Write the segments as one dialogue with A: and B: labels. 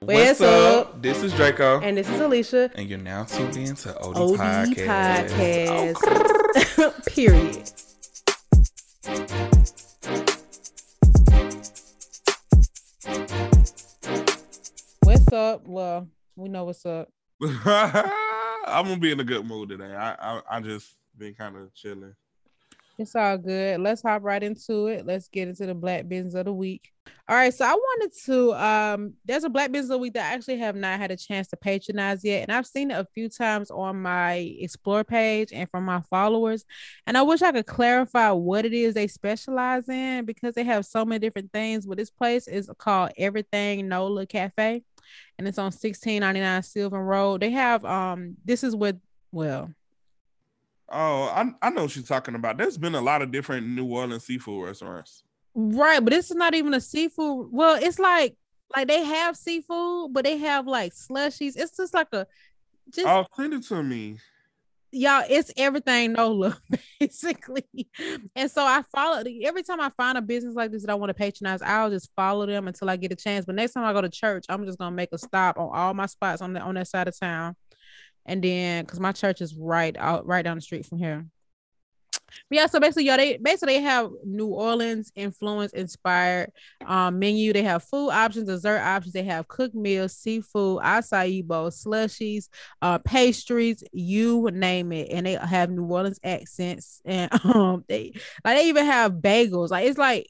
A: What's, up? This is Draco.
B: And this is Alicia.
A: And you're now tuned in to OD,
B: OD
A: Podcast.
B: Podcast.
A: Oh,
B: Period. What's up? Well, we know what's up.
A: I'm gonna be in a good mood today. I I, I just been kind of chilling.
B: It's all good. Let's hop right into it. Let's get into the black business of the week. All right. So I wanted to um there's a black business of the week that I actually have not had a chance to patronize yet. And I've seen it a few times on my explore page and from my followers. And I wish I could clarify what it is they specialize in because they have so many different things. But this place is called Everything Nola Cafe. And it's on 1699 Sylvan Road. They have um this is with well
A: Oh, I I know what you're talking about. There's been a lot of different New Orleans seafood restaurants.
B: Right, but this is not even a seafood. Well, it's like like they have seafood, but they have like slushies. It's just like a just
A: Oh, send it to me.
B: y'all, it's everything Nola, basically. And so I follow every time I find a business like this that I want to patronize, I'll just follow them until I get a chance. But next time I go to church, I'm just gonna make a stop on all my spots on the on that side of town. And then because my church is right out right down the street from here. Yeah, so basically, yeah, they basically have New Orleans influence inspired um menu. They have food options, dessert options. They have cooked meals, seafood, acai bowls, slushies, uh, pastries, you name it, and they have New Orleans accents. And um, they like they even have bagels. Like it's like,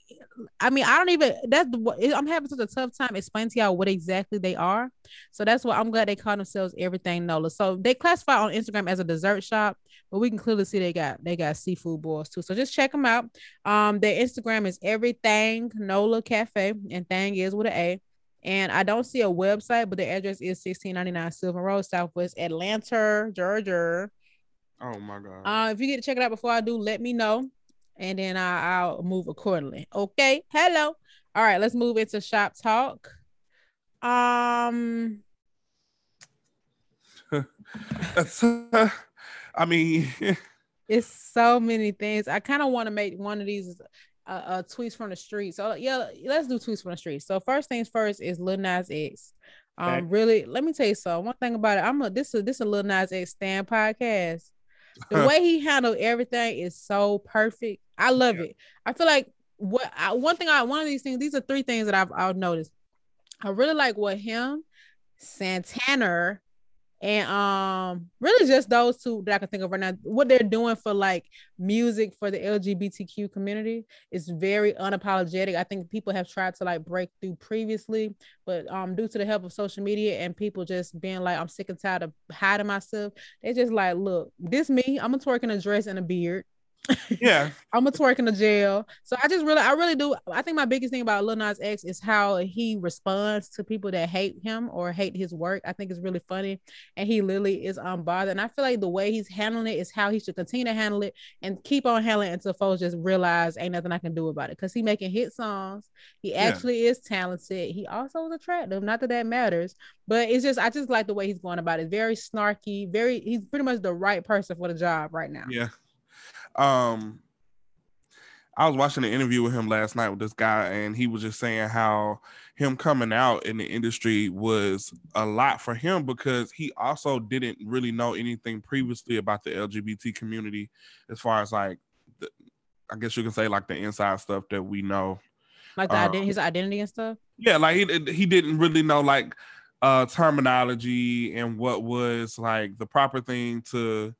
B: I mean, I don't even. That's what- I'm having such a tough time explaining to y'all what exactly they are. So that's why I'm glad they call themselves Everything Nola. So they classify on Instagram as a dessert shop, but we can clearly see they got they got seafood boils too. So just check them out. Um, their Instagram is Everything Nola Cafe, and thing is with an A. And I don't see a website, but the address is 1699 Sylvan Road, Southwest Atlanta, Georgia.
A: Oh my god.
B: Uh, if you get to check it out before I do, let me know, and then I, I'll move accordingly. Okay. Hello. All right. Let's move into shop talk. Um.
A: I mean,
B: It's so many things. I kind of want to make one of these uh, uh tweets from the street. So yeah, let's do tweets from the street. So first things first is Lil Nas X. Um, really, let me tell you something. One thing about it, I'm a this is this a Lil Nas X stand podcast. The way he handled everything is so perfect. I love
A: Yeah.
B: it. I feel like what I, one thing I one of these things. These are three things that I've I've noticed. I really like what him, Santana, and um really just those two that I can think of right now. What they're doing for like music for the LGBTQ community is very unapologetic. I think people have tried to like break through previously, but um due to the help of social media and people just being like, I'm sick and tired of hiding myself. They just like, look, this me. I'm gonna twerk in a dress and a beard.
A: Yeah.
B: I'm a twerk in the jail. So I just really, I really do. I think my biggest thing about Lil Nas X is how he responds to people that hate him or hate his work. I think it's really funny, and he literally is unbothered. And I feel like the way he's handling it is how he should continue to handle it and keep on handling it until folks just realize ain't nothing I can do about it. Because he making hit songs. He
A: Yeah.
B: actually is talented. He also is attractive. Not that that matters, but it's just I just like the way he's going about it. Very snarky. Very. He's pretty much the right person for the job right now.
A: Yeah. Um I was watching an interview with him last night with this guy, and he was just saying how him coming out in the industry was a lot for him because he also didn't really know anything previously about the LGBT community, as far as like, the, I guess you can say like the inside stuff that we know.
B: Like the
A: Uh,
B: ident- his identity and stuff.
A: Yeah, like he he didn't really know like uh terminology and what was like the proper thing to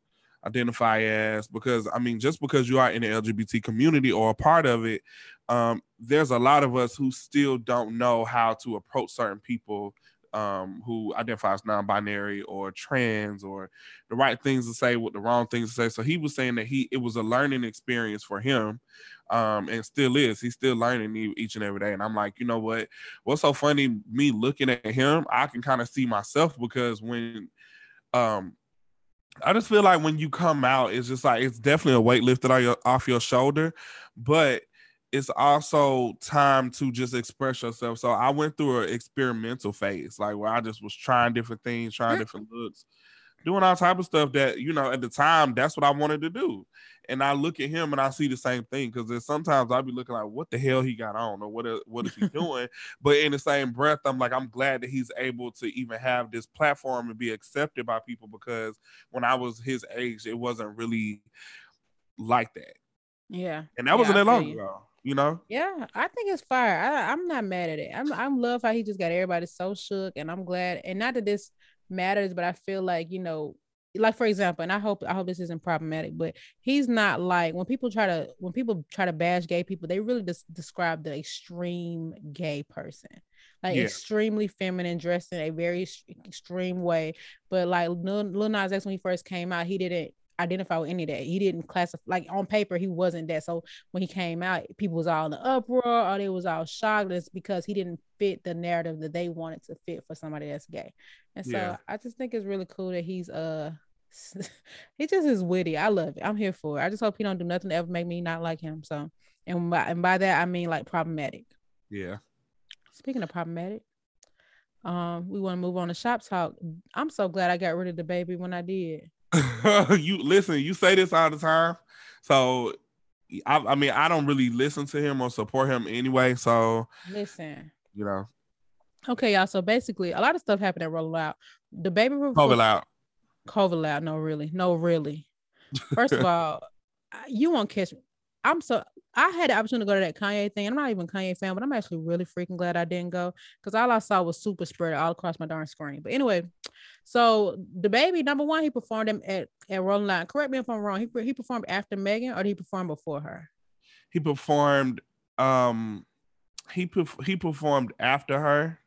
A: identify as because I mean just because you are in the LGBT community or a part of it um there's a lot of us who still don't know how to approach certain people um who identify as non-binary or trans or the right things to say with the wrong things to say. So he was saying that he it was a learning experience for him um and still is. He's still learning each and every day. And i'm like you know what? What's so funny me looking at him i can kind of see myself because when um i just feel like when you come out it's just like it's definitely a weight lifted off your, off your shoulder but it's also time to just express yourself so i went through an experimental phase like where i just was trying different things trying
B: Mhm.
A: different looks doing all type of stuff that you know at the time that's what I wanted to do. And I look at him and I see the same thing because sometimes I'll be looking like, what the hell he got on or what is, what is he doing? but in the same breath, I'm like, I'm glad that he's able to even have this platform and be accepted by people because when I was his age, it wasn't really like that.
B: Yeah.
A: And that
B: yeah,
A: wasn't that long ago you know?
B: Yeah, I think it's fire. I, I'm not mad at it. I'm I'm love how he just got everybody so shook, and I'm glad. And not that this matters, but I feel like you know, like for example, and I hope I hope this isn't problematic, but he's not like when people try to when people try to bash gay people, they really just describe the extreme gay person. Like yeah. extremely feminine, dressed in a very extreme way. But like Lil, Lil Nas X when he first came out, he didn't identify with any of that. He didn't classify like on paper he wasn't that. So when he came out, people was all in the uproar or they was all shocked. It's because he didn't fit the narrative that they wanted to fit for somebody that's gay. And so yeah. I just think it's really cool that he's uh he just is witty. I love it. I'm here for it. I just hope he don't do nothing to ever make me not like him. So and by and by that I mean like problematic.
A: Yeah.
B: Speaking of problematic, um, we want to move on to shop talk. I'm so glad I got rid of DaBaby when I did.
A: you listen, you say this all the time. So I, I, mean, I don't really listen to him or support him anyway. So
B: listen,
A: you know.
B: Okay, y'all. So basically, a lot of stuff happened at Rolling Loud. DaBaby
A: COVID out.
B: COVID out. No, really. No, really. First of all, you won't catch me. I'm so I had the opportunity to go to that Kanye thing. I'm not even Kanye fan, but I'm actually really freaking glad I didn't go because all I saw was super spread all across my darn screen. But anyway, so DaBaby number one, he performed him at at Rolling Loud. Correct me if I'm wrong. He he performed after Megan or did he perform before her?
A: He performed. Um, he he performed after her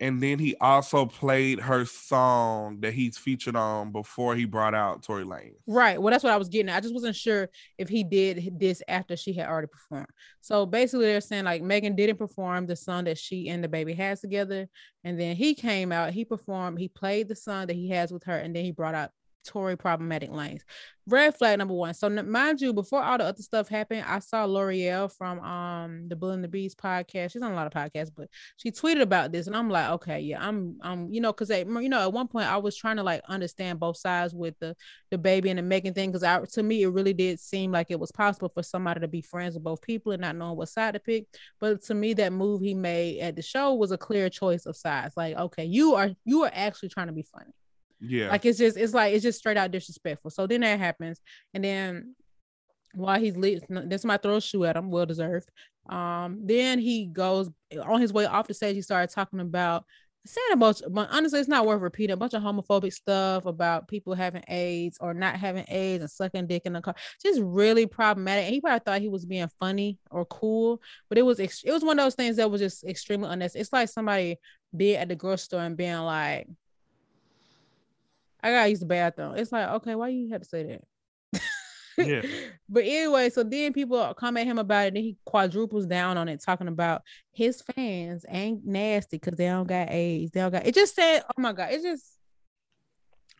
A: and then he also played her song that he's featured on before he brought out Tory Lane.
B: Right. Well, that's what I was getting. At. I just wasn't sure if he did this after she had already performed. So basically, they're saying like Megan didn't perform the song that she and DaBaby has together, and then he came out, he performed, he played the song that he has with her, and then he brought out Tory problematic Lanez. Red flag number one. So mind you, before all the other stuff happened, I saw L'Oreal from um the Bull and the Beast podcast. She's on a lot of podcasts, but she tweeted about this, and I'm like, okay, yeah, I'm, I'm, you know, because you know, at one point I was trying to like understand both sides with the DaBaby and the Megan thing, because I to me it really did seem like it was possible for somebody to be friends with both people and not knowing what side to pick. But to me, that move he made at the show was a clear choice of sides. Like, okay, you are you are actually trying to be funny.
A: Yeah.
B: Like it's just it's like it's just straight out disrespectful. So then that happens. And then while he's leaving, this might throw a shoe at him, well deserved. Um, then he goes on his way off the stage, he started talking about saying a bunch, but honestly, it's not worth repeating a bunch of homophobic stuff about people having AIDS or not having AIDS and sucking dick in the car. Just really problematic. And he probably thought he was being funny or cool, but it was it was one of those things that was just extremely unnecessary. It's like somebody being at the grocery store and being like, I gotta use the bathroom. It's like, okay, why you have to say that? yeah. But anyway, so then people come at him about it, and he quadruples down on it, talking about his fans ain't nasty because they don't got AIDS. They don't got it. Just said, oh my god, it just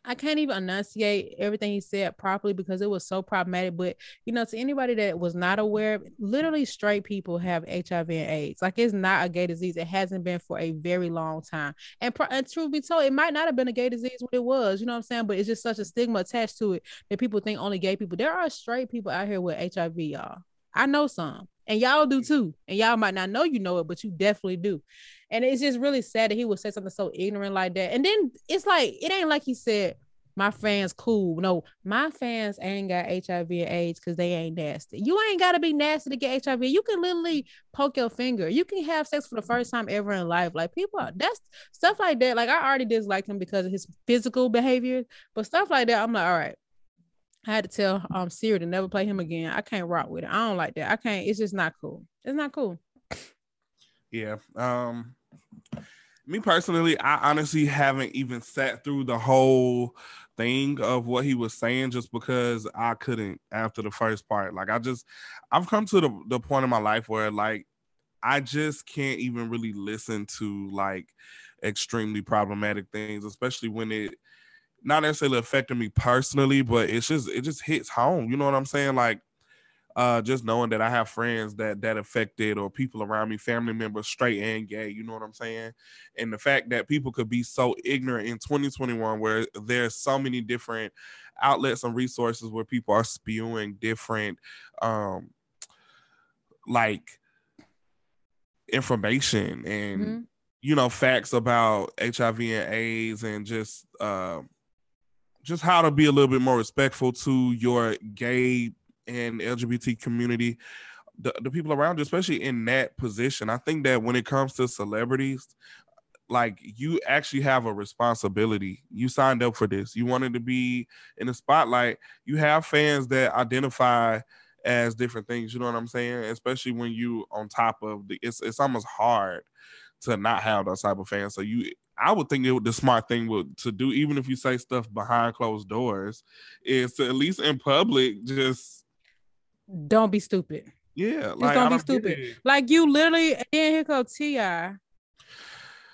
B: I can't even enunciate everything he said properly because it was so problematic. But you know, to anybody that was not aware, literally straight people have HIV and AIDS. Like it's not a gay disease. It hasn't been for a very long time. And, pro- and truth be told, it might not have been a gay disease when it was. You know what I'm saying? But it's just such a stigma attached to it that people think only gay people. There are straight people out here with HIV, y'all. I know some, and y'all do too. And y'all might not know you know it, but you definitely do. And it's just really sad that he would say something so ignorant like that. And then it's like, it ain't like he said, my fans cool. No, my fans ain't got HIV and AIDS because they ain't nasty. You ain't got to be nasty to get HIV. You can literally poke your finger. You can have sex for the first time ever in life. Like people, that's stuff like that. Like I already disliked him because of his physical behavior, but stuff like that, I'm like, all right. I had to tell um Siri to never play him again. I can't rock with it. I don't like that. I can't. It's just not cool. It's not cool.
A: Yeah. Um me personally, I honestly haven't even sat through the whole thing of what he was saying just because I couldn't after the first part. Like I just I've come to the, the point in my life where like I just can't even really listen to like extremely problematic things, especially when it not necessarily affecting me personally, but it's just it just hits home. You know what I'm saying? Like uh, just knowing that I have friends that that affected or people around me, family members, straight and gay. You know what I'm saying? And the fact that people could be so ignorant in 2021, where there's so many different outlets and resources where people are spewing different, um, like information and mm-hmm. you know facts about HIV and AIDS and just uh, just how to be a little bit more respectful to your gay and LGBT community, the, the people around you, especially in that position. I think that when it comes to celebrities, like you actually have a responsibility. You signed up for this. You wanted to be in the spotlight. You have fans that identify as different things. You know what I'm saying? Especially when you on top of the, it's it's almost hard to not have those type of fans. So you, I would think it, the smart thing would to do, even if you say stuff behind closed doors, is to at least in public just
B: don't be stupid.
A: Yeah,
B: like, don't, don't be stupid. Like you literally, and here comes T.I.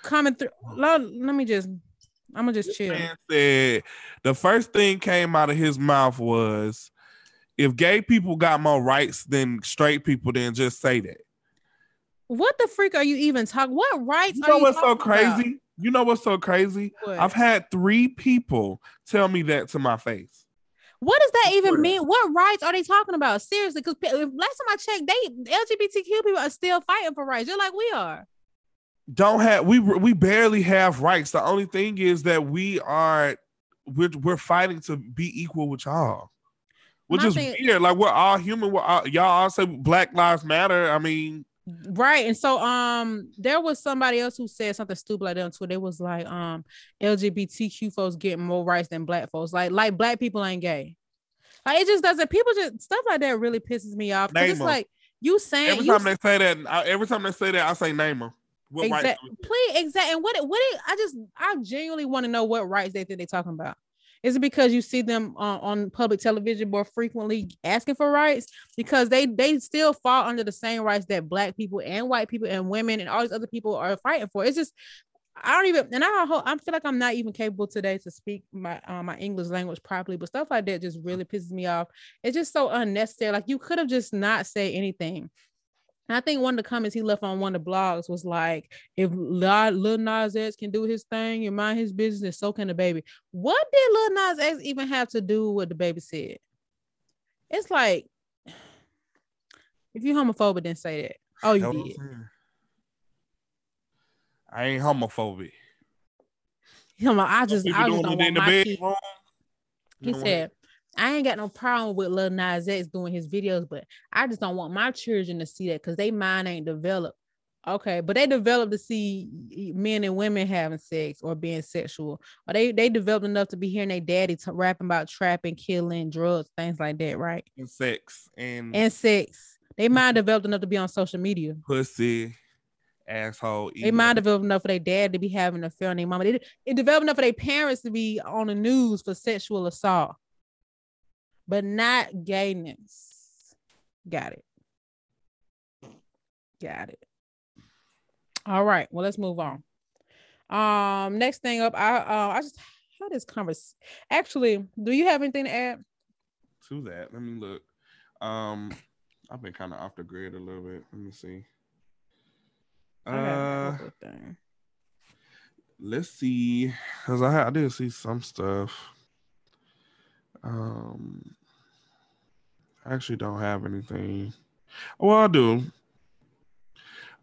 B: coming through. Let, let me just, I'm gonna just this chill.
A: Said the first thing came out of his mouth was, "If gay people got more rights than straight people, then just say that."
B: What the freak are you even talking? What rights?
A: You know what's so crazy? About? You know what's so crazy? What? I've had three people tell me that to my face.
B: What does that even mean? What rights are they talking about? Seriously, because last time I checked, they LGBTQ people are still fighting for rights, just like we are.
A: Don't have we we barely have rights. The only thing is that we are we're we're fighting to be equal with y'all, which My is thing, weird. Like we're all human. We're all, y'all all say Black Lives Matter. I mean,
B: Right. And so um there was somebody else who said something stupid like that on Twitter. It was like um LGBTQ folks getting more rights than black folks. Like like black people ain't gay. Like it just doesn't people just stuff like that really pisses me off. Name it's like you saying
A: every time they say that every time they say that I say name them.
B: What exactly. Please, exactly. And what what it, I just I genuinely want to know what rights they think they're talking about. Is it because you see them uh, on public television more frequently asking for rights? Because they they still fall under the same rights that black people and white people and women and all these other people are fighting for. It's just I don't even and I I feel like I'm not even capable today to speak my uh, my English language properly, but stuff like that just really pisses me off. It's just so unnecessary. Like you could have just not say anything. And I think one of the comments he left on one of the blogs was like, if Lil Nas X can do his thing and mind his business, so can DaBaby. What did Lil Nas X even have to do with DaBaby? said? It's like, if you're homophobic, then say that. Oh, you did.
A: I ain't homophobic.
B: You know, I just, I just don't want my kid. He said, I ain't got no problem with Lil Nas X doing his videos, but I just don't want my children to see that because they mind ain't developed. Okay, but they developed to see men and women having sex or being sexual, or they they developed enough to be hearing their daddy t- rapping about trapping, killing, drugs, things like that, right?
A: And sex and
B: and sex. They mind developed enough to be on social media.
A: Pussy, asshole.
B: They mind developed enough for their dad to be having a affair on their mama. They, it developed enough for their parents to be on the news for sexual assault but not gayness. Got it. Got it. All right. Well, let's move on. Um, next thing up, I uh, I just had this conversation. Actually, do you have anything to add?
A: To that, let me look. Um, I've been kind of off the grid a little bit. Let me see. Uh, let's see, cause I I did see some stuff. Um, I actually don't have anything. Well, I do.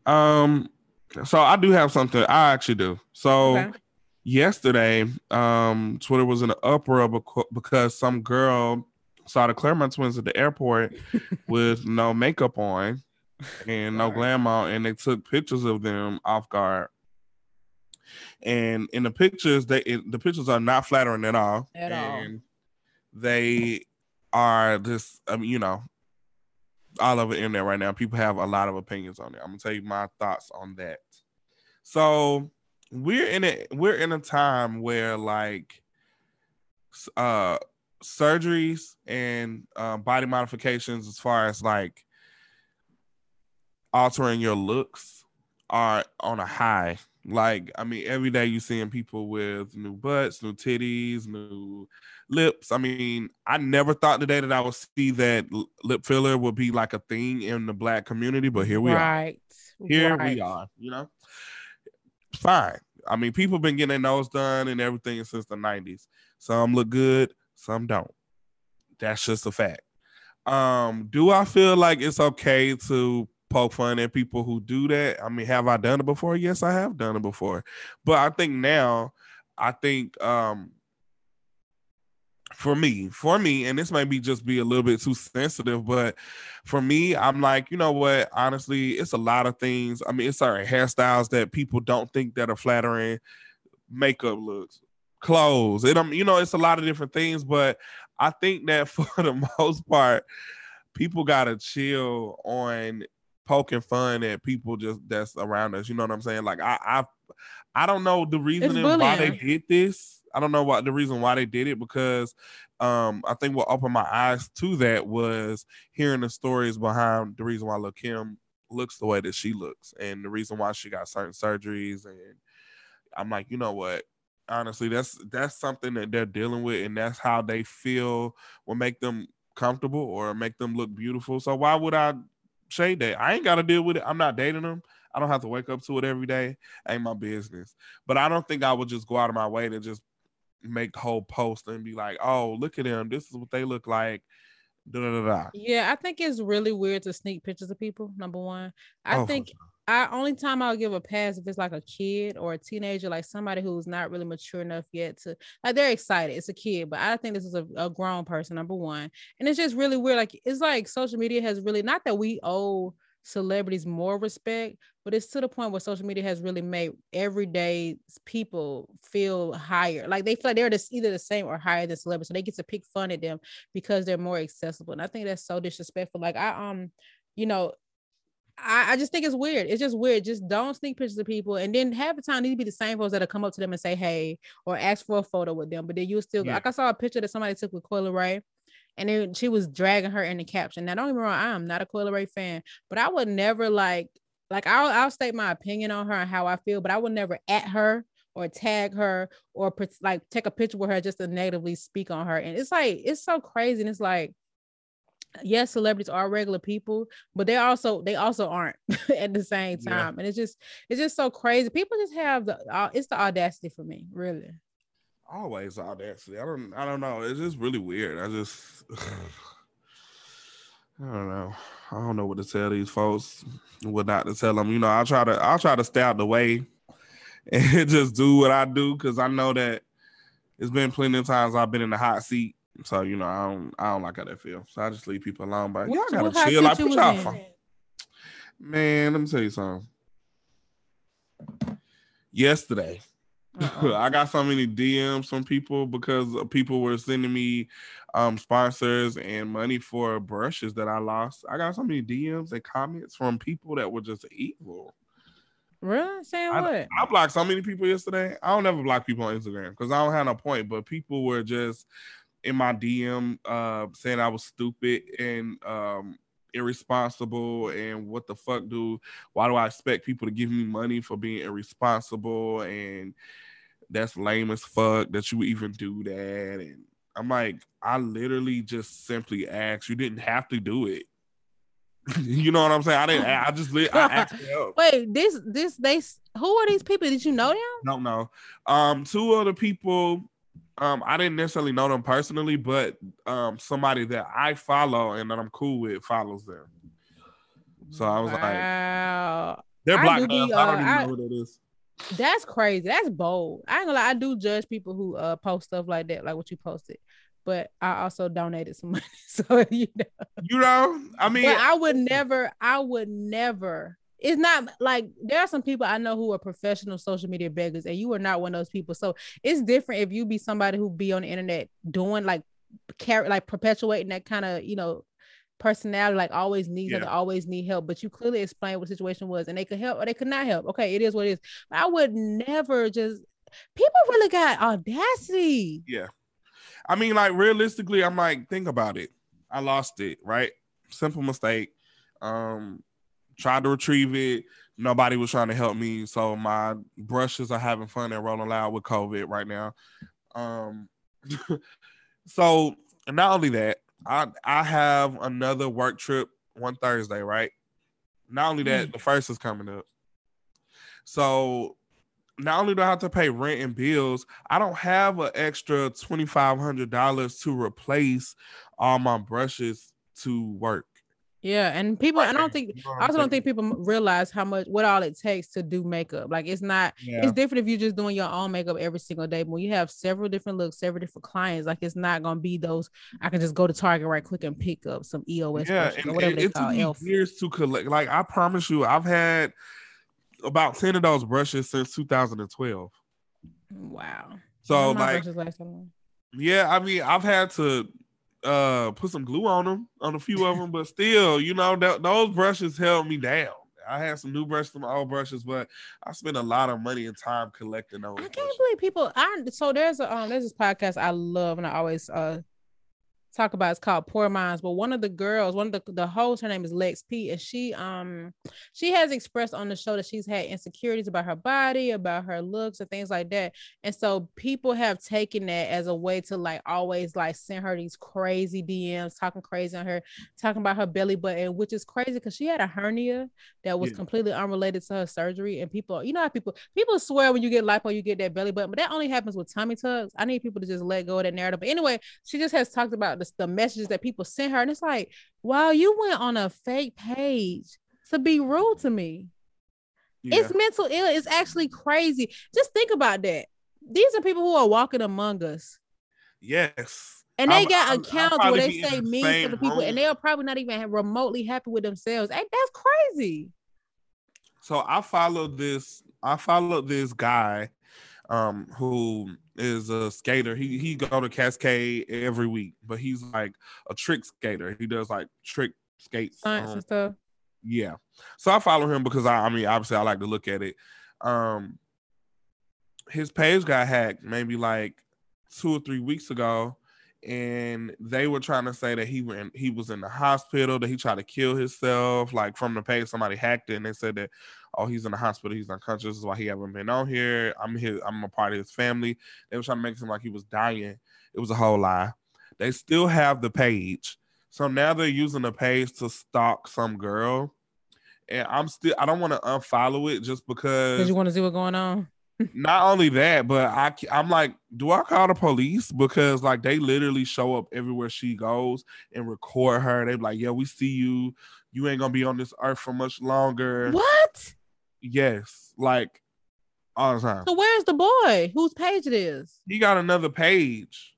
A: Um, so I do have something. I actually do. So okay. yesterday, um, Twitter was in an uproar because some girl saw the Clermont twins at the airport with no makeup on and no glam on, and they took pictures of them off guard. And in the pictures, they it, the pictures are not flattering at all.
B: At
A: and all. They are just I mean, you know, all over the internet right now. People have a lot of opinions on it. I'm gonna tell you my thoughts on that. So we're in a we're in a time where like uh surgeries and uh, body modifications as far as like altering your looks are on a high Like, I mean, every day you're seeing people with new butts, new titties, new lips. I mean, I never thought the day that I would see that lip filler would be like a thing in the black community, but here we right. are. Here right. we are, you know. Fine. I mean, people been getting their nose done and everything since the 90s. Some look good, some don't. That's just a fact. Um, do I feel like it's okay to poke fun at people who do that. I mean, have I done it before? Yes, I have done it before. But I think now, I think um for me, for me, and this might be just be a little bit too sensitive, but for me, I'm like, you know what? Honestly, it's a lot of things. I mean, it's certain hairstyles that people don't think that are flattering, makeup looks, clothes. It, um, you know, it's a lot of different things, but I think that for the most part, people gotta chill on poking fun at people just that's around us. You know what I'm saying? Like I I I don't know the reason why they did this. I don't know what the reason why they did it because um I think what opened my eyes to that was hearing the stories behind the reason why Lil Kim looks the way that she looks and the reason why she got certain surgeries and I'm like, you know what? Honestly, that's that's something that they're dealing with and that's how they feel will make them comfortable or make them look beautiful. So why would I shade that? I ain't got to deal with it. I'm not dating them. I don't have to wake up to it every day. Ain't my business. But I don't think I would just go out of my way to just make the whole post and be like, "Oh, look at them. This is what they look like." Da, da, da,
B: yeah, I think it's really weird to sneak pictures of people. Number one, I oh, think sure. I only time I'll give a pass if it's like a kid or a teenager, like somebody who's not really mature enough yet to like they're excited. It's a kid, but I think this is a, a grown person, number one. And it's just really weird. Like it's like social media has really not that we owe celebrities more respect, but it's to the point where social media has really made everyday people feel higher. Like they feel like they're just either the same or higher than celebrities. So they get to pick fun at them because they're more accessible. And I think that's so disrespectful. Like I um, you know, I, I, just think it's weird. It's just weird. Just don't sneak pictures of people, and then half the time need to be the same folks that'll come up to them and say hey or ask for a photo with them. But then you still yeah. like I saw a picture that somebody took with Coi Leray, and then she was dragging her in the caption. Now don't get me wrong, I am not a Coi Leray fan, but I would never like like I'll I'll state my opinion on her and how I feel, but I would never at her or tag her or like take a picture with her just to negatively speak on her. And it's like it's so crazy, and it's like yes celebrities are regular people but they also they also aren't at the same time yeah. and it's just it's just so crazy people just have the it's the audacity for me really
A: always audacity i don't i don't know it's just really weird i just i don't know i don't know what to tell these folks what not to tell them you know i'll try to i'll try to stay out the way and just do what i do because i know that it's been plenty of times i've been in the hot seat so you know, I don't I don't like how that feels. So I just leave people alone. But y'all gotta chill. Like put y'all phone. Man, let me tell you something. Yesterday, uh-uh. I got so many DMs from people because people were sending me um, sponsors and money for brushes that I lost. I got so many DMs and comments from people that were just evil.
B: Really? Saying I, what?
A: I blocked so many people yesterday. I don't ever block people on Instagram because I don't have no point. But people were just in my DM uh, saying I was stupid and um, irresponsible and what the fuck do why do I expect people to give me money for being irresponsible? And that's lame as fuck that you even do that. And I'm like I literally just simply asked. You didn't have to do it. You know what I'm saying? I didn't I just I asked
B: help. wait this this they who are these people? Did you know them?
A: No no um two other people um, I didn't necessarily know them personally, but um, somebody that I follow and that I'm cool with follows them. So I was wow. like, they're black. I, be, uh, I don't even I, know who that is.
B: That's crazy. That's bold. I ain't gonna lie. I do judge people who uh post stuff like that, like what you posted. But I also donated some money, so you know.
A: You know, I mean,
B: but I would never. I would never it's not like there are some people I know who are professional social media beggars, and you are not one of those people. So it's different if you be somebody who be on the internet doing like carry like perpetuating that kind of you know personality, like always needs yeah. always need help. But you clearly explained what the situation was, and they could help or they could not help. Okay, it is what it is. But I would never just people really got audacity.
A: Yeah. I mean, like realistically, I'm like, think about it. I lost it, right? Simple mistake. Um, tried to retrieve it, nobody was trying to help me. So my brushes are having fun and rolling loud with COVID right now. Um, so not only that, I I have another work trip one Thursday, right? Not only that, mm. the first is coming up. So not only do I have to pay rent and bills, I don't have an extra twenty five hundred dollars to replace all my brushes to work.
B: Yeah, and people, I don't think, I also don't think people realize how much, what all it takes to do makeup. Like, it's not, yeah. it's different if you're just doing your own makeup every single day. But when you have several different looks, several different clients, like, it's not gonna be those. I can just go to Target right quick and pick up some EOS yeah, and, or whatever and, they call
A: it. Years to collect. Like, I promise you, I've had about ten of those brushes since 2012. Wow. So like, yeah, I mean, I've had to uh put some glue on them on a few of them, but still, you know, th- those brushes held me down. I had some new brushes, some old brushes, but I spent a lot of money and time collecting those. I
B: can't brushes. believe people. I so there's a um there's this podcast I love and I always uh talk about it's called Poor Minds. But one of the girls, one of the the hosts, her name is Lex P, and she um she has expressed on the show that she's had insecurities about her body, about her looks, and things like that. And so people have taken that as a way to like always like send her these crazy DMs, talking crazy on her, talking about her belly button, which is crazy because she had a hernia that was yeah. completely unrelated to her surgery. And people, you know how people people swear when you get lipo, you get that belly button, but that only happens with tummy tucks. I need people to just let go of that narrative. But anyway, she just has talked about the, the messages that people sent her. And it's like, wow, you went on a fake page to be rude to me. Yeah. It's mental ill. It's actually crazy. Just think about that. These are people who are walking among us.
A: Yes.
B: And they I'm, got I'm, accounts where they say mean to the people, room. and they are probably not even remotely happy with themselves. Hey, that's crazy.
A: So I followed this. I followed this guy um, who is a skater. He he go to Cascade every week, but he's like a trick skater. He does like trick skates. Science um, and stuff. Yeah. So I follow him because I, I mean, obviously I like to look at it. Um his page got hacked maybe like two or three weeks ago. And they were trying to say that he went he was in the hospital, that he tried to kill himself. Like from the page, somebody hacked it and they said that oh, he's in the hospital, he's unconscious, this is why he haven't been on here. I'm his, I'm a part of his family. They were trying to make it seem like he was dying. It was a whole lie. They still have the page. So now they're using the page to stalk some girl. And I'm still I don't want to unfollow it just because
B: Because you want to see what's going on.
A: not only that, but I I'm like, do I call the police? Because like they literally show up everywhere she goes and record her. They be like, yeah, we see you. You ain't gonna be on this earth for much longer.
B: What?
A: Yes, like all the time.
B: So where's the boy? Whose page it is?
A: He got another page.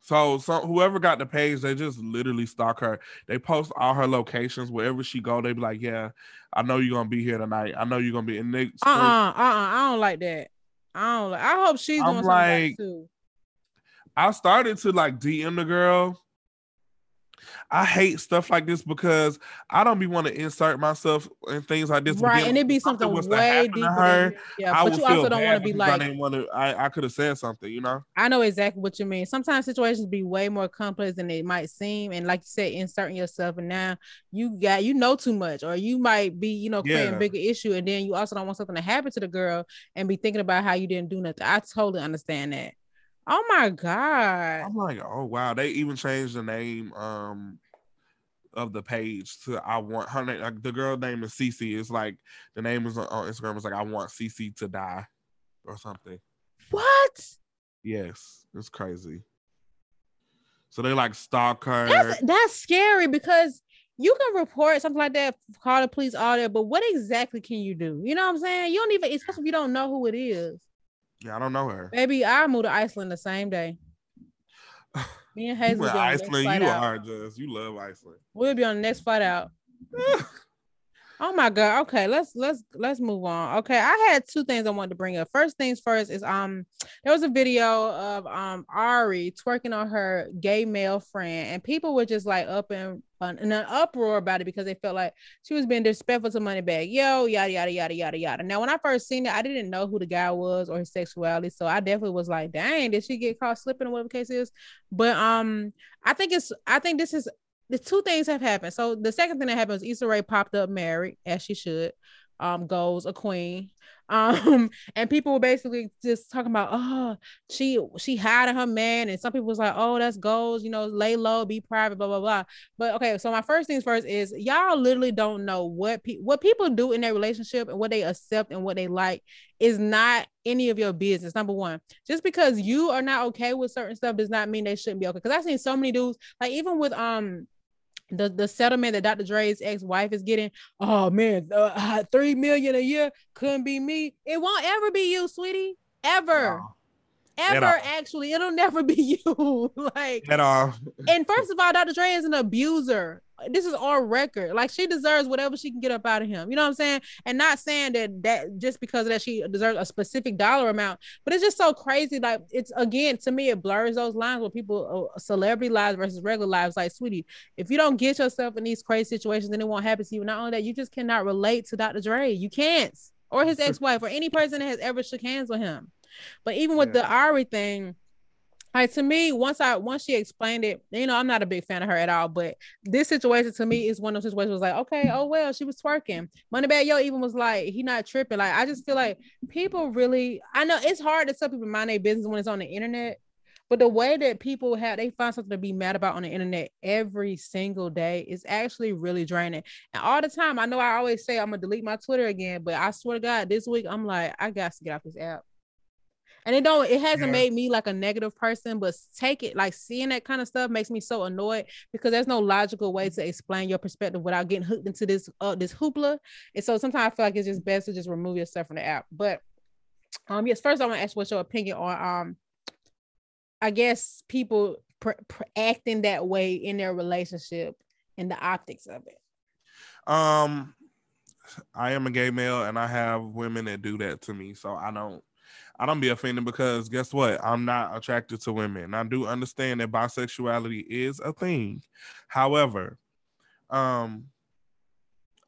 A: So, so whoever got the page, they just literally stalk her. They post all her locations wherever she go. They be like, "Yeah, I know you're gonna be here tonight. I know you're gonna be." in they,
B: uh, uh-uh, uh, I don't like that. I don't. Like, I hope she's I'm doing like, too.
A: I started to like DM the girl, I hate stuff like this because I don't be want to insert myself in things like this.
B: Right, and it'd be something way deeper. Her,
A: yeah, I but you also don't want to be like I didn't want to. I, I could have said something, you know.
B: I know exactly what you mean. Sometimes situations be way more complex than it might seem, and like you said, inserting yourself, and now you got you know too much, or you might be you know creating yeah. bigger issue, and then you also don't want something to happen to the girl and be thinking about how you didn't do nothing. I totally understand that. Oh my god!
A: I'm like, oh wow, they even changed the name um of the page to I want her name. Like, the girl name is Cece. It's like the name is on, Instagram. It's like I want Cece to die or something.
B: What?
A: Yes, it's crazy. So they like stalk her.
B: That's, that's scary because you can report something like that, call the police, all that, but what exactly can you do? You know what I'm saying? You don't even, especially if you don't know who it is.
A: Yeah, I don't know her.
B: Maybe I moved to Iceland the same day. Me and Hazel.
A: You Iceland, you out. are just you love Iceland.
B: We'll be on the next flight out. oh my god. Okay, let's let's let's move on. Okay, I had two things I wanted to bring up. First things first is um there was a video of um Ari twerking on her gay male friend, and people were just like up and in an uproar about it because they felt like she was being disrespectful to Moneybagg Yo, yada yada yada yada yada. Now, when I first seen it, I didn't know who the guy was or his sexuality, so I definitely was like, "Dang, did she get caught slipping or whatever the case is?" But um, I think it's I think this is the two things have happened. So the second thing that happened was Issa Rae popped up married as she should, um goals a queen. Um and people were basically just talking about oh she she hiding her man. And some people was like oh that's goals you know lay low be private blah blah blah. But okay so my first things first is y'all literally don't know what pe- what people do in their relationship and what they accept and what they like is not any of your business number one. Just because you are not okay with certain stuff does not mean they shouldn't be okay. Because i've seen so many dudes like even with um the the settlement that Dr. Dre's ex-wife is getting, oh man, uh, three million a year couldn't be me. It won't ever be you, sweetie, ever. No. Ever actually, it'll never be you. like
A: at all.
B: and first of all, Dr. Dre is an abuser this is our record. Like she deserves whatever she can get up out of him. You know what I'm saying? And not saying that that just because of that she deserves a specific dollar amount, but it's just so crazy. Like it's again to me, it blurs those lines where people uh, celebrity lives versus regular lives. Like, sweetie, if you don't get yourself in these crazy situations, then it won't happen to you. Not only that, you just cannot relate to Dr. Dre. You can't, or his ex-wife, or any person that has ever shook hands with him. But even with yeah. the Ari thing like to me, once I once she explained it, you know, I'm not a big fan of her at all. But this situation to me is one of those situations was like, okay, oh well, she was twerking. Money Moneybagg Yo even was like, he not tripping. Like I just feel like people really, I know it's hard to tell people mind their business when it's on the internet. But the way that people have they find something to be mad about on the internet every single day is actually really draining. And all the time, I know I always say I'm gonna delete my Twitter again, but I swear to God, this week I'm like, I got to get off this app and it don't it hasn't yeah. made me like a negative person but take it like seeing that kind of stuff makes me so annoyed because there's no logical way to explain your perspective without getting hooked into this uh this hoopla and so sometimes i feel like it's just best to just remove yourself from the app but um yes first i want to ask what's your opinion on um i guess people pr- pr- acting that way in their relationship and the optics of it
A: um I am a gay male and I have women that do that to me. So I don't I don't be offended because guess what? I'm not attracted to women. I do understand that bisexuality is a thing. However, um,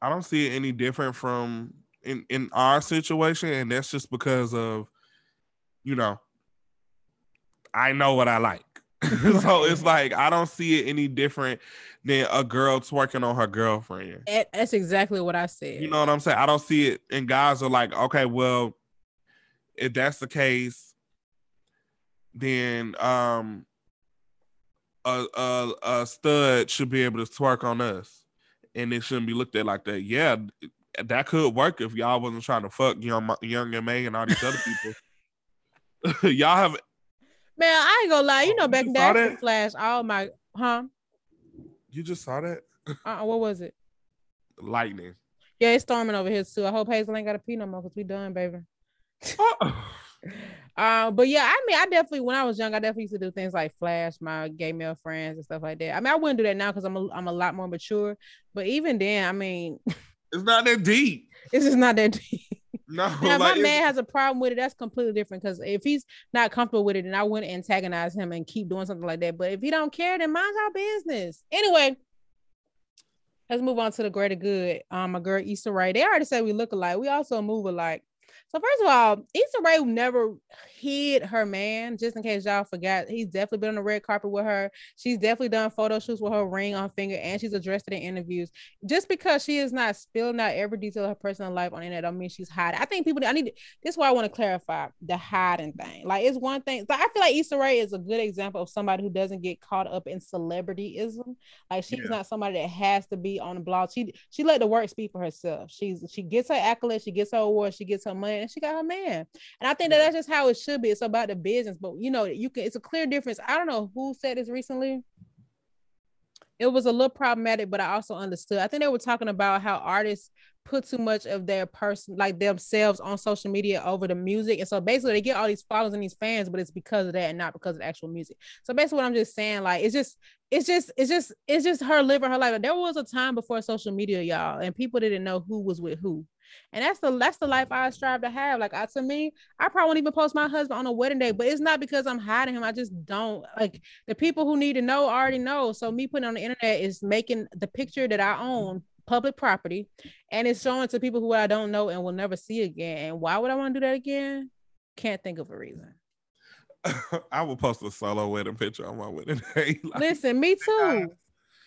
A: I don't see it any different from in in our situation, and that's just because of, you know, I know what I like. so it's like I don't see it any different than a girl twerking on her girlfriend.
B: That's exactly what I said.
A: You know what I'm saying? I don't see it, and guys are like, okay, well, if that's the case, then um a, a, a stud should be able to twerk on us, and it shouldn't be looked at like that. Yeah, that could work if y'all wasn't trying to fuck young young and May and all these other people. y'all have.
B: Man, I ain't gonna lie. You know, oh, back then, Flash, all my, huh?
A: You just saw that?
B: uh, what was it?
A: Lightning.
B: Yeah, it's storming over here too. I hope Hazel ain't got a pee no more because we done, baby. Oh. uh, but yeah, I mean, I definitely when I was young, I definitely used to do things like flash my gay male friends and stuff like that. I mean, I wouldn't do that now because I'm a, I'm a lot more mature. But even then, I mean,
A: it's not that deep.
B: It's just not that deep. No, now, like, my man has a problem with it. That's completely different. Because if he's not comfortable with it, then I wouldn't antagonize him and keep doing something like that. But if he don't care, then mind our business. Anyway, let's move on to the greater good. Um, my girl Issa Rae. They already said we look alike. We also move alike. So first of all, Issa Rae never hid her man, just in case y'all forgot. He's definitely been on the red carpet with her. She's definitely done photo shoots with her ring on finger, and she's addressed it in interviews. Just because she is not spilling out every detail of her personal life on the internet, don't mean she's hiding. I think people. I need. This is why I want to clarify the hiding thing. Like it's one thing. So I feel like Issa Rae is a good example of somebody who doesn't get caught up in celebrityism. Like she's yeah. not somebody that has to be on the blog. She she let the work speak for herself. She's she gets her accolades, she gets her awards, she gets her money and she got her man. And I think that that's just how it should be. It's about the business, but you know, you can. It's a clear difference. I don't know who said this recently. It was a little problematic, but I also understood. I think they were talking about how artists put too much of their person, like themselves, on social media over the music, and so basically they get all these followers and these fans, but it's because of that and not because of actual music. So basically, what I'm just saying, like, it's just, it's just, it's just, it's just her living her life. There was a time before social media, y'all, and people didn't know who was with who. And that's the that's the life I strive to have. Like I, to me, I probably won't even post my husband on a wedding day, but it's not because I'm hiding him. I just don't like the people who need to know already know. So me putting on the internet is making the picture that I own public property and it's showing to people who I don't know and will never see again. And why would I want to do that again? Can't think of a reason.
A: I will post a solo wedding picture on my wedding day.
B: like, Listen, me too.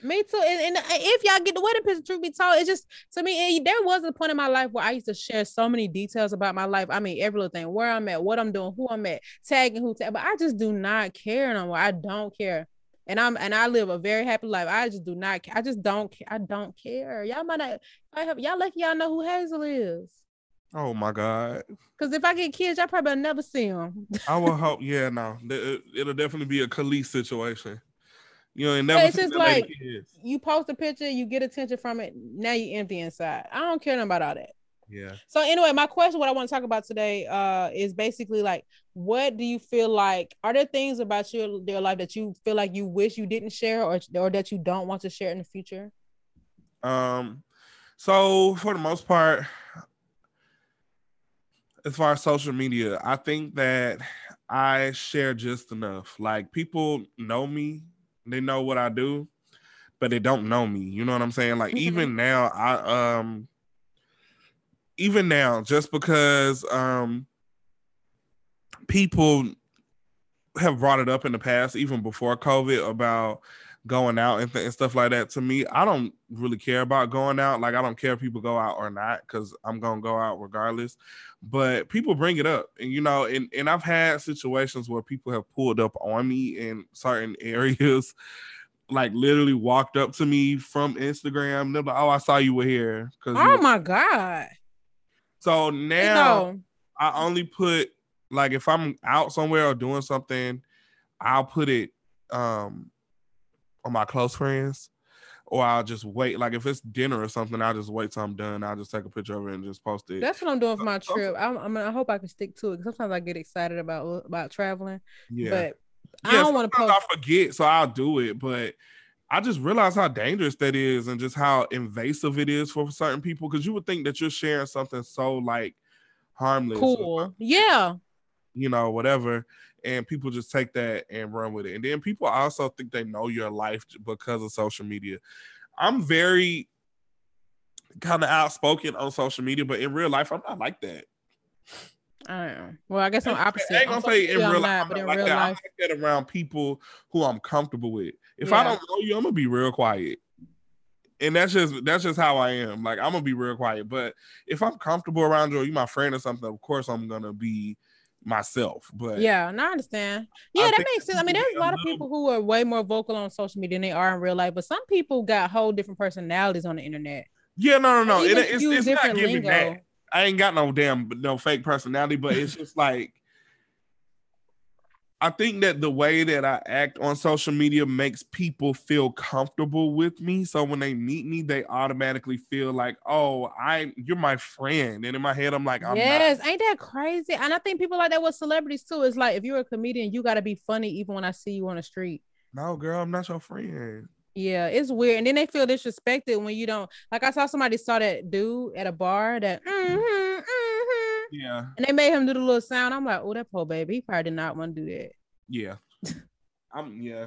B: Me too. And, and, uh, if y'all get the wedding picture, truth be told, it's just to me. It, there was a point in my life where I used to share so many details about my life. I mean, every little thing, where I'm at, what I'm doing, who I'm at, tagging who tag. But I just do not care no more. I don't care. And I'm and I live a very happy life. I just do not. I just don't. I don't care. Y'all might not. I have y'all lucky y'all know who Hazel is.
A: Oh my god!
B: Because if I get kids, I probably never see them.
A: I will hope. Yeah, no, it'll definitely be a Khalees situation. You know, never.
B: It's just like you post a picture, you get attention from it. Now you empty inside. I don't care about all that.
A: Yeah.
B: So anyway, my question, what I want to talk about today, uh, is basically like, what do you feel like? Are there things about your your life that you feel like you wish you didn't share, or or that you don't want to share in the future?
A: Um, so for the most part, as far as social media, I think that I share just enough. Like people know me they know what I do, but they don't know me. You know what I'm saying? Like mm-hmm. even now, I um even now, just because um people have brought it up in the past, even before COVID, about going out and, th- and, stuff like that. To me, I don't really care about going out. Like I don't care if people go out or not because I'm gonna go out regardless. But people bring it up, and you know, and and I've had situations where people have pulled up on me in certain areas. Like literally walked up to me from Instagram. They're like, "Oh, I saw you were here."
B: Cause oh my god!
A: So now I only put like if I'm out somewhere or doing something, I'll put it um on my close friends, or I'll just wait. Like if it's dinner or something, I'll just wait till I'm done. I'll just take a picture of it and just post it.
B: That's what I'm doing for my trip. I'm, I, mean, I hope I can stick to it. Sometimes I get excited about about traveling. Yeah. But I don't want to post.
A: I forget, so I'll do it. But I just realize how dangerous that is, and just how invasive it is for certain people. Because you would think that you're sharing something so like harmless,
B: cool, yeah,
A: you know, whatever and people just take that and run with it. And then people also think they know your life because of social media. I'm very kind of outspoken on social media, but in real life, I'm not like that.
B: I am. Well, I guess I'm opposite.
A: I ain't gonna say in real life, but in like real that. life, I like that around people who I'm comfortable with. If yeah. I don't know you, I'm gonna be real quiet. And that's just that's just how I am. Like I'm gonna be real quiet. But if I'm comfortable around you, or you my friend or something, of course I'm gonna be myself. But
B: yeah, and I understand. Yeah, I that makes sense. I mean, there's a lot of people who are way more vocal on social media than they are in real life, but some people got whole different personalities on the internet.
A: Yeah, no, no, no. It, it's, it's not giving lingo. that. I ain't got no damn no fake personality, but it's just like I think that the way that I act on social media makes people feel comfortable with me. So when they meet me, they automatically feel like, "Oh, I you're my friend." And in my head, I'm like, I'm
B: "Yes, not. ain't that crazy?" And I think people like that with celebrities too. It's like if you're a comedian, you got to be funny even when I see you on the street.
A: No, girl, I'm not your friend.
B: Yeah, it's weird, and then they feel disrespected when you don't. Like I saw somebody saw that dude at a bar that. Mm-hmm, mm-hmm
A: yeah.
B: And they made him do the little sound. I'm like, oh, that poor baby. He probably did not want to do that.
A: Yeah. I'm yeah.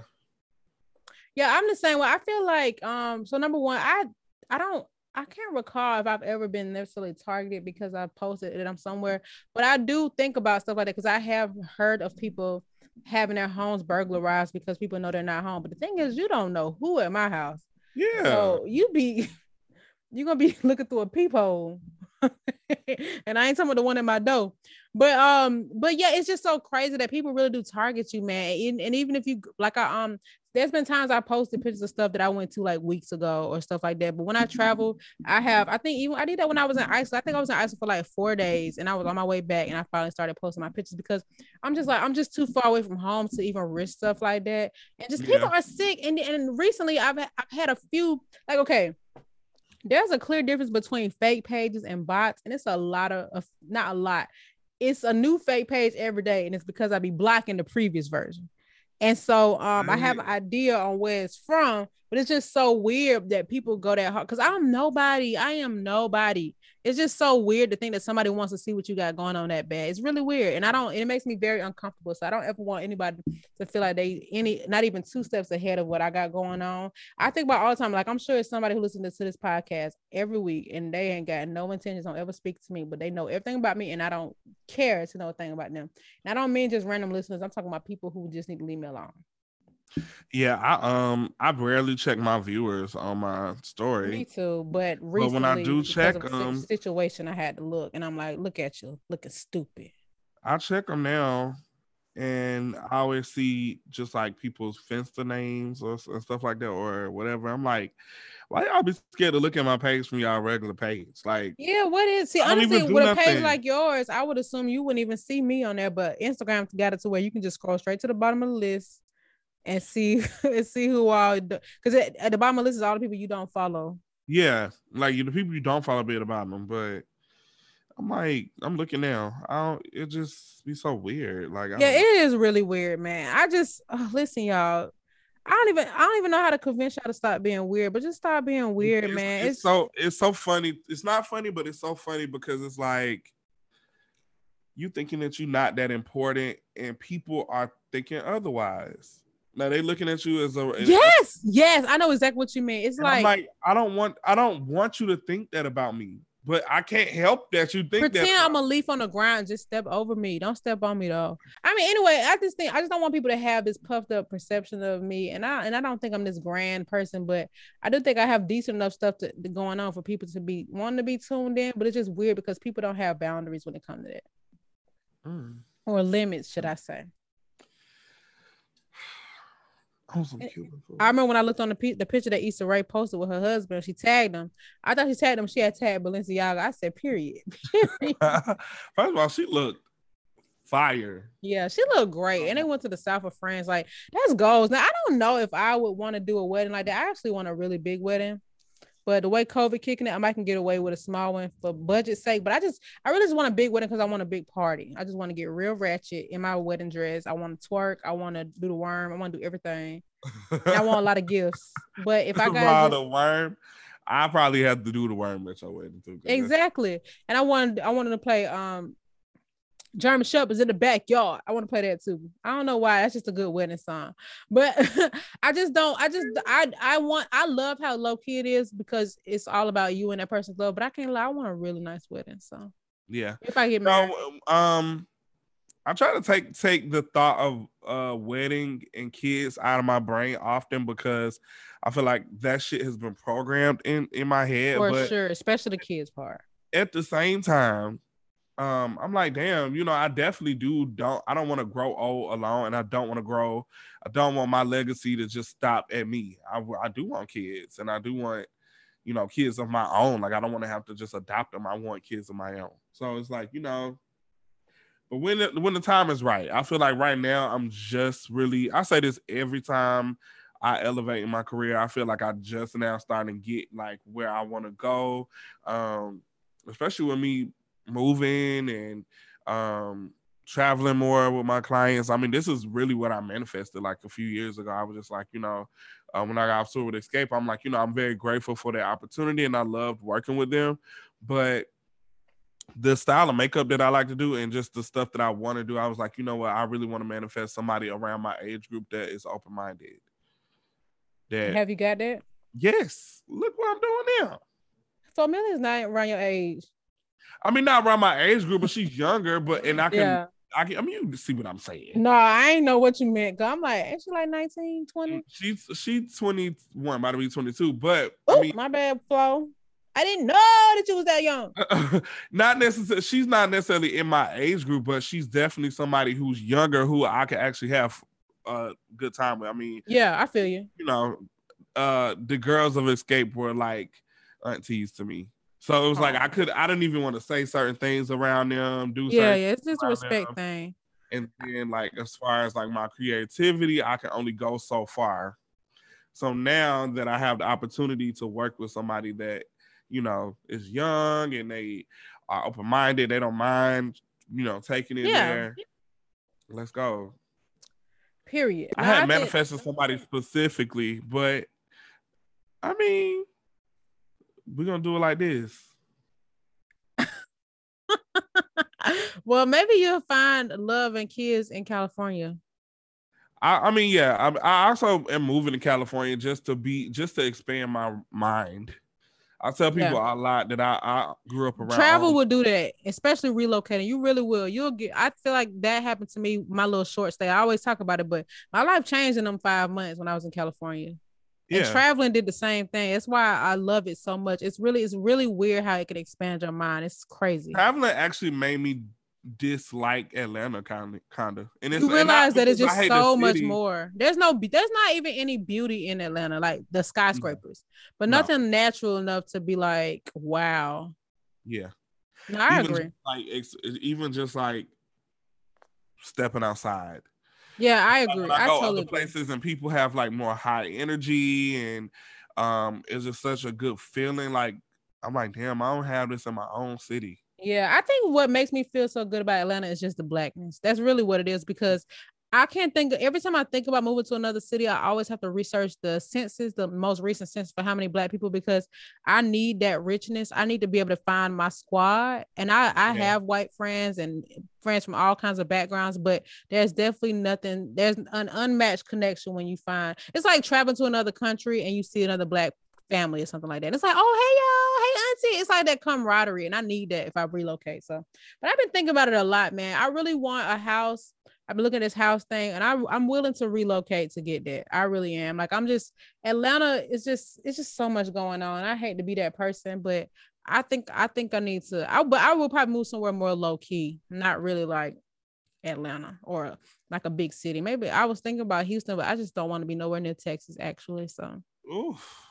B: Yeah, I'm the same way. I feel like um, so number one, I I don't I can't recall if I've ever been necessarily targeted because I posted it I'm somewhere, but I do think about stuff like that because I have heard of people having their homes burglarized because people know they're not home. But the thing is, you don't know who at my house.
A: Yeah.
B: So you be you're gonna be looking through a peephole and I ain't talking about the one in my dough. But um, but yeah, it's just so crazy that people really do target you, man. And, and even if you like I um there's been times I posted pictures of stuff that I went to like weeks ago or stuff like that. But when I travel, I have I think even I did that when I was in Iceland. I think I was in Iceland for like four days and I was on my way back and I finally started posting my pictures because I'm just like I'm just too far away from home to even risk stuff like that. And just yeah. people are sick. And and recently I've I've had a few like okay there's a clear difference between fake pages and bots, and it's a lot of, of not a lot. It's a new fake page every day, and it's because I be blocking the previous version. And so um, I have an idea on where it's from, but it's just so weird that people go that hard because I'm nobody. I am nobody it's just so weird to think that somebody wants to see what you got going on that bad. It's really weird. And I don't, it makes me very uncomfortable. So I don't ever want anybody to feel like they any not even two steps ahead of what I got going on. I think about all the time, like I'm sure it's somebody who listens to this podcast every week and they ain't got no intentions on ever speak to me, but they know everything about me and I don't care to know a thing about them. And I don't mean just random listeners. I'm talking about people who just need to leave me alone.
A: Yeah, I um I rarely check my viewers on my story.
B: Me too, but
A: But when I do check them,
B: situation, I had to look, and I'm like, look at you, looking stupid.
A: I check them now, and I always see just like people's Finsta names or stuff like that or whatever. I'm like, why y'all be scared to look at my page from y'all regular page? Like,
B: Yeah, what is see
A: I
B: honestly with a page like yours, I would assume you wouldn't even see me on there, but Instagram got it to where you can just scroll straight to the bottom of the list and see and see who all because at, at the bottom of the list is all the people you don't follow.
A: yeah, like you the people you don't follow bit about them, but. I'm like, I'm looking now. I don't. It just be so weird. Like, I
B: Yeah, it is really weird, man. I just oh, listen, y'all. I don't even I don't even know how to convince y'all to stop being weird, but just stop being weird,
A: it's,
B: man.
A: It's, so it's so funny. It's not funny, but it's so funny because it's like you thinking that you're not that important, and people are thinking otherwise. Now they looking at you as a
B: yes, yes, I know exactly what you mean. It's like,
A: like I don't want I don't want you to think that about me, but I can't help that you think
B: pretend
A: that.
B: I'm a leaf on the ground. Just step over me. Don't step on me though. I mean, anyway, I just think I just don't want people to have this puffed up perception of me, and I and I don't think I'm this grand person, but I do think I have decent enough stuff to, to going on for people to be wanting to be tuned in. But it's just weird because people don't have boundaries when it comes to that,
A: Mm.
B: or limits, should I say?
A: I was some
B: And-
A: Cuban food.
B: I remember when I looked on the the picture that Issa Rae posted with her husband, she tagged him. I thought she tagged him. She had tagged Balenciaga. I said, period. Period.
A: First of all, she looked fire.
B: Yeah, she looked great. And they went to the south of France. Like, that's goals. Now, I don't know if I would want to do a wedding like that. I actually want a really big wedding. But the way COVID kicking it, I might can get away with a small one for budget sake. But I just, I really just want a big wedding because I want a big party. I just want to get real ratchet in my wedding dress. I want to twerk. I want to do the worm. I want to do everything. I want a lot of gifts. But if I got
A: the worm, I probably have to do the worm at your wedding too.
B: exactly, and I wanted, I wanted to play um German Shepherds in the backyard. I want to play that too. I don't know why. That's just a good wedding song. But I just don't. I just I I want. I love how low key it is because it's all about you and that person's love. But I can't lie. I want a really nice wedding. So
A: Yeah.
B: if I get married,
A: No, um, I try to take take the thought of uh wedding and kids out of my brain often because I feel like that shit has been programmed in in my head.
B: for
A: but
B: sure, especially the kids part.
A: at the same time, um, I'm like, damn, you know, I definitely do don't I don't want to grow old alone, and I don't want to grow. I don't want my legacy to just stop at me. I I do want kids, and I do want you know kids of my own. Like I don't want to have to just adopt them. I want kids of my own. So it's like you know. But when the, when the time is right, I feel like right now I'm just really. I say this every time I elevate in my career. I feel like I just now starting to get like where I want to go. Um, especially with me moving and um traveling more with my clients. I mean, this is really what I manifested like a few years ago. I was just like, you know, uh, when I got off tour with Xscape, I'm like, you know, I'm very grateful for the opportunity and I loved working with them. But the style of makeup that I like to do and just the stuff that I want to do, I was like, you know what, I really want to manifest somebody around my age group that is open minded. That
B: Have you got that?
A: yes, look what I'm doing now.
B: So Amelia's not around your age.
A: I mean, not around my age group, but she's younger. But and I can,
B: Yeah.
A: I can. I mean, you see what I'm saying.
B: No, I ain't know what you meant. I'm like, ain't she like 19, 20?
A: She's she's 21, about to be 22. But
B: Oh,
A: I mean,
B: my bad, Flo. I didn't know that you was that young.
A: not necessarily. She's not necessarily in my age group, but she's definitely somebody who's younger who I can actually have a good time with. I mean,
B: Yeah, I feel you.
A: you know, uh, the girls of Xscape were like aunties to me. So it was like oh.
B: I
A: could, I didn't even want to say certain things around them, do
B: Yeah, yeah, it's just a respect
A: them.
B: thing.
A: and then like as far as like my creativity i can only go so far so now that i have the opportunity to work with somebody that you know is young and they are open-minded they don't mind you know taking it
B: Yeah.
A: there let's go
B: Period.
A: i
B: No,
A: had
B: think-
A: manifested somebody specifically but i mean we're gonna do it like this
B: well, maybe you'll find love and kids in California.
A: I, I mean, yeah. I, I also am moving to California just to be, just to expand my mind. I tell people yeah. a lot that I, I grew up around.
B: Travel will do that, especially relocating. You really will. You'll get. I feel like that happened to me. My little short stay. I always talk about it, but my life changed in them five months when I was in California. Yeah. And traveling did the same thing. That's why I love it so much. It's really, it's really weird how it can expand your mind. It's crazy.
A: Traveling actually made me dislike Atlanta kind of kind of
B: and it's you realize that it's just so much more there's no there's not even any beauty in Atlanta like the skyscrapers no. but nothing no. natural enough to be like wow
A: yeah
B: no, I even agree
A: like even just like stepping outside
B: yeah I agree. I, I, go totally
A: other places and people have like more high energy and um it's just such a good feeling like I'm like damn I don't have this in my own city.
B: Yeah, I think what makes me feel so good about Atlanta is just the blackness. That's really what it is because I can't think of, every time I think about moving to another city, I always have to research the census, the most recent census for how many black people because I need that richness. I need to be able to find my squad. And I, I yeah. have white friends and friends from all kinds of backgrounds, but there's definitely nothing, there's an unmatched connection when you find it's like traveling to another country and you see another black family or something like that. It's like, oh hey y'all, hey auntie. It's like that camaraderie, and I need that if I relocate. So, but I've been thinking about it a lot, man. I really want a house. I've been looking at this house thing, and I, I'm willing to relocate to get that. I really am. Like I'm just Atlanta is just it's just so much going on. I hate to be that person, but I think I think I need to. I but I will probably move somewhere more low key, not really like Atlanta or like a big city. Maybe I was thinking about Houston, but I just don't want to be nowhere near Texas actually. So.
A: Oof.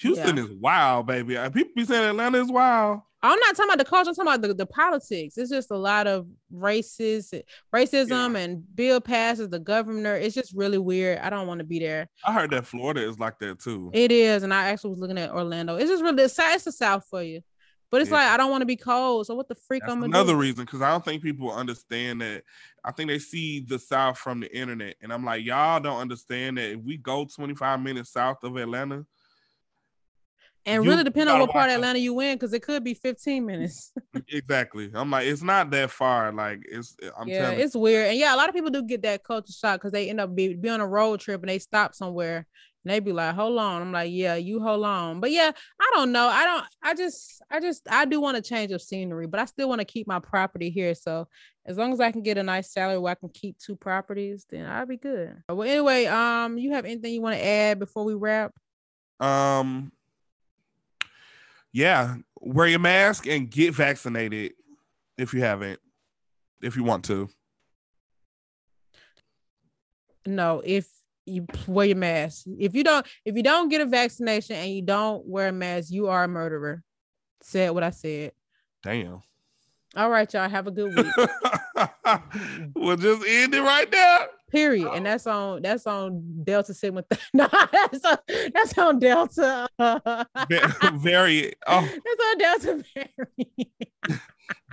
A: Houston yeah. is wild, baby. Uh, people be saying Atlanta is wild.
B: I'm not talking about the culture. I'm talking about the, the politics. It's just a lot of races, racism, yeah. and bill passes the governor. It's just really weird. I don't want to be there.
A: I heard that Florida is like that too.
B: It is, and I actually was looking at Orlando. It's just really it's the South for you, but it's yeah. like I don't want to be cold. So what the freak?
A: That's
B: I'm
A: another
B: do?
A: reason because I don't think people understand that. I think they see the South from the internet, and I'm like, y'all don't understand that if we go 25 minutes south of Atlanta
B: and you really depend on what part of Atlanta you in, because it could be 15 minutes.
A: exactly. I'm like, it's not that far. Like it's I'm telling
B: yeah, it's weird. And yeah, a lot of people do get that culture shock because they end up be, be on a road trip and they stop somewhere and they be like, hold on. I'm like, yeah, you hold on. But yeah, I don't know. I don't, I just, I just, I do want to change of scenery, but I still want to keep my property here. So as long as I can get a nice salary where I can keep two properties, then I'll be good. Well, anyway, um, you have anything you want to add before we wrap?
A: Um, yeah, wear your mask and get vaccinated if you haven't, if you want to.
B: No, if you wear your mask. If you don't, if you don't get a vaccination and you don't wear a mask, you are a murderer. Said what I said.
A: Damn.
B: All right, y'all. Have a good week.
A: we'll just end it right there.
B: Period. And that's on that's on Delta Sigma. no, that's on, that's on Delta.
A: very. Oh.
B: That's on Delta variant.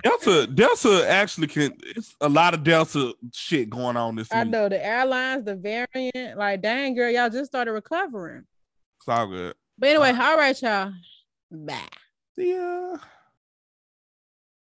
A: Delta Delta actually can. It's a lot of Delta shit going on this.
B: I week. know the airlines, the variant. Like, dang girl, y'all just started recovering.
A: It's all good.
B: But anyway, all right, y'all. Bye.
A: See ya.